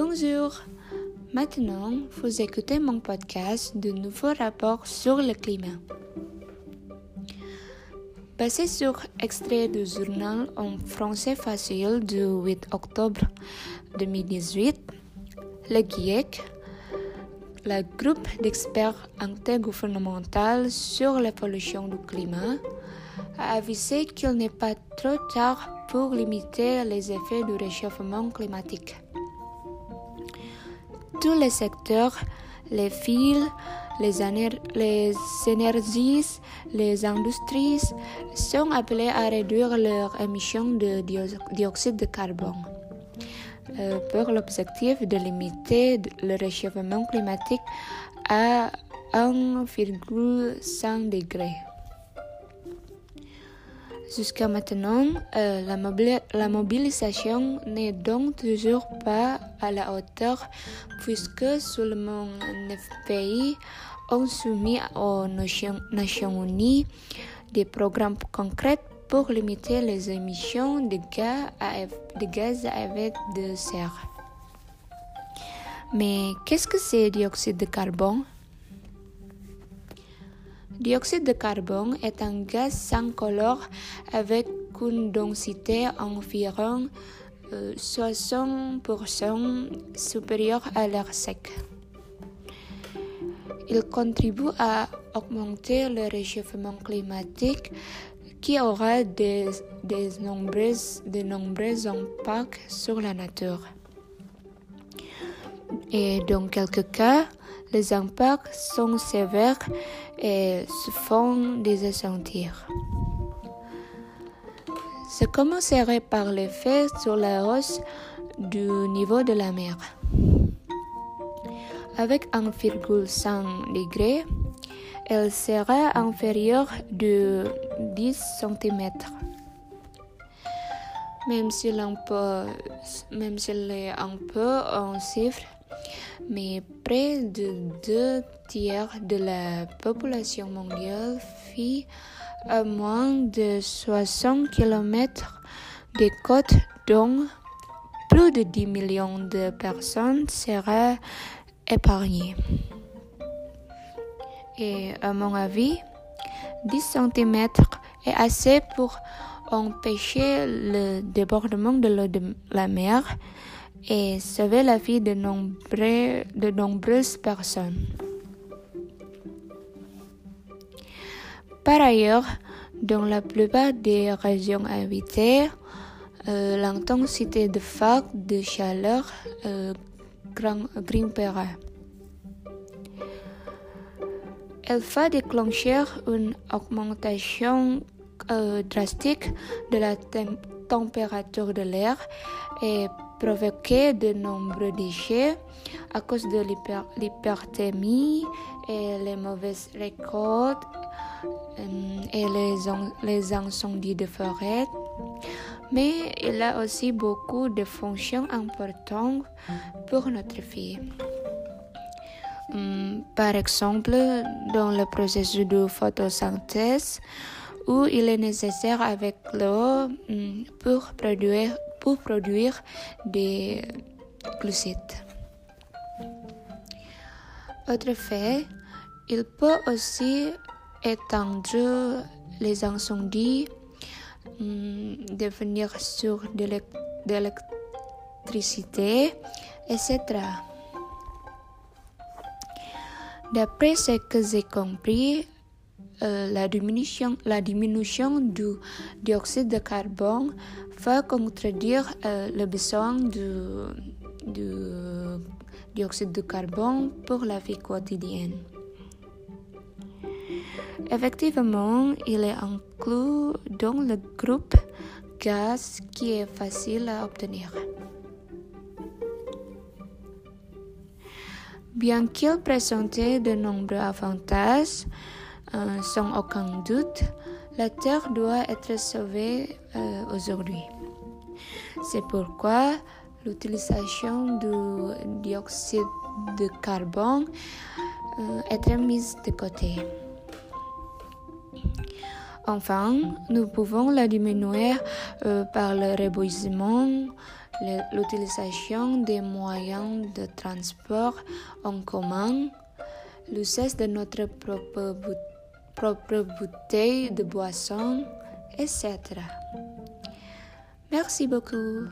Bonjour. Maintenant, vous écoutez mon podcast de nouveaux rapports sur le climat. Basé sur extrait du journal en français facile du 8 octobre 2018, le GIEC, le groupe d'experts intergouvernemental sur la pollution du climat, a avisé qu'il n'est pas trop tard pour limiter les effets du réchauffement climatique. Tous les secteurs, les fils, les, énergies, les industries sont appelés à réduire leurs émissions de dioxyde de carbone euh, pour l'objectif de limiter le réchauffement climatique à 1,5 degré. Jusqu'à maintenant, euh, la, mobilisation n'est donc toujours pas à la hauteur puisque seulement neuf pays ont soumis aux Nations Unies des programmes concrets pour limiter les émissions de gaz à, effet de serre. Mais qu'est-ce que c'est dioxyde de carbone? Dioxyde de carbone est un gaz sans couleur avec une densité environ 60% euh, supérieure à l'air sec. Il contribue à augmenter le réchauffement climatique qui aura de nombreux impacts sur la nature. Et dans quelques cas, les impacts sont sévères et se font déjà sentir. Je commencerai par l'effet sur la hausse du niveau de la mer. Avec 1,5 degré, elle sera inférieure de 10 cm. Même si l'on peut, même s'il est un peu en chiffre, mais près de deux tiers de la population mondiale vit à moins de 60 km des côtes, dont plus de 10 millions de personnes seraient épargnées. Et à mon avis, 10 cm est assez pour empêcher le débordement de l'eau de la mer et sauver la vie de, de nombreuses personnes. Par ailleurs, dans la plupart des régions habitées, euh, l'intensité de vagues de chaleur euh, grimpera. Elle va déclencher une augmentation euh, drastique de la température de l'air et provoquer de nombreux déchets à cause de l'hyperthermie et les mauvaises récoltes euh, et les, les incendies de forêt. Mais il a aussi beaucoup de fonctions importantes pour notre vie. Hum, par exemple, dans le processus de photosynthèse, où il est nécessaire avec l'eau hum, pour produire produire des glucides. Autre fait, il peut aussi étendre les incendies, hum, devenir sur de l'électricité, etc. D'après ce que j'ai compris, euh, la, diminution, du dioxyde de carbone va contredire euh, le besoin du, dioxyde de carbone pour la vie quotidienne. Effectivement, il est inclus dans le groupe gaz qui est facile à obtenir. Bien qu'il présente de nombreux avantages, euh, sans aucun doute, la Terre doit être sauvée euh, aujourd'hui. C'est pourquoi l'utilisation du dioxyde de carbone euh, est mise de côté. Enfin, nous pouvons la diminuer par le rebouissement l'utilisation des moyens de transport en commun, l'usage de notre propre, propre bouteille de boisson, etc. Merci beaucoup.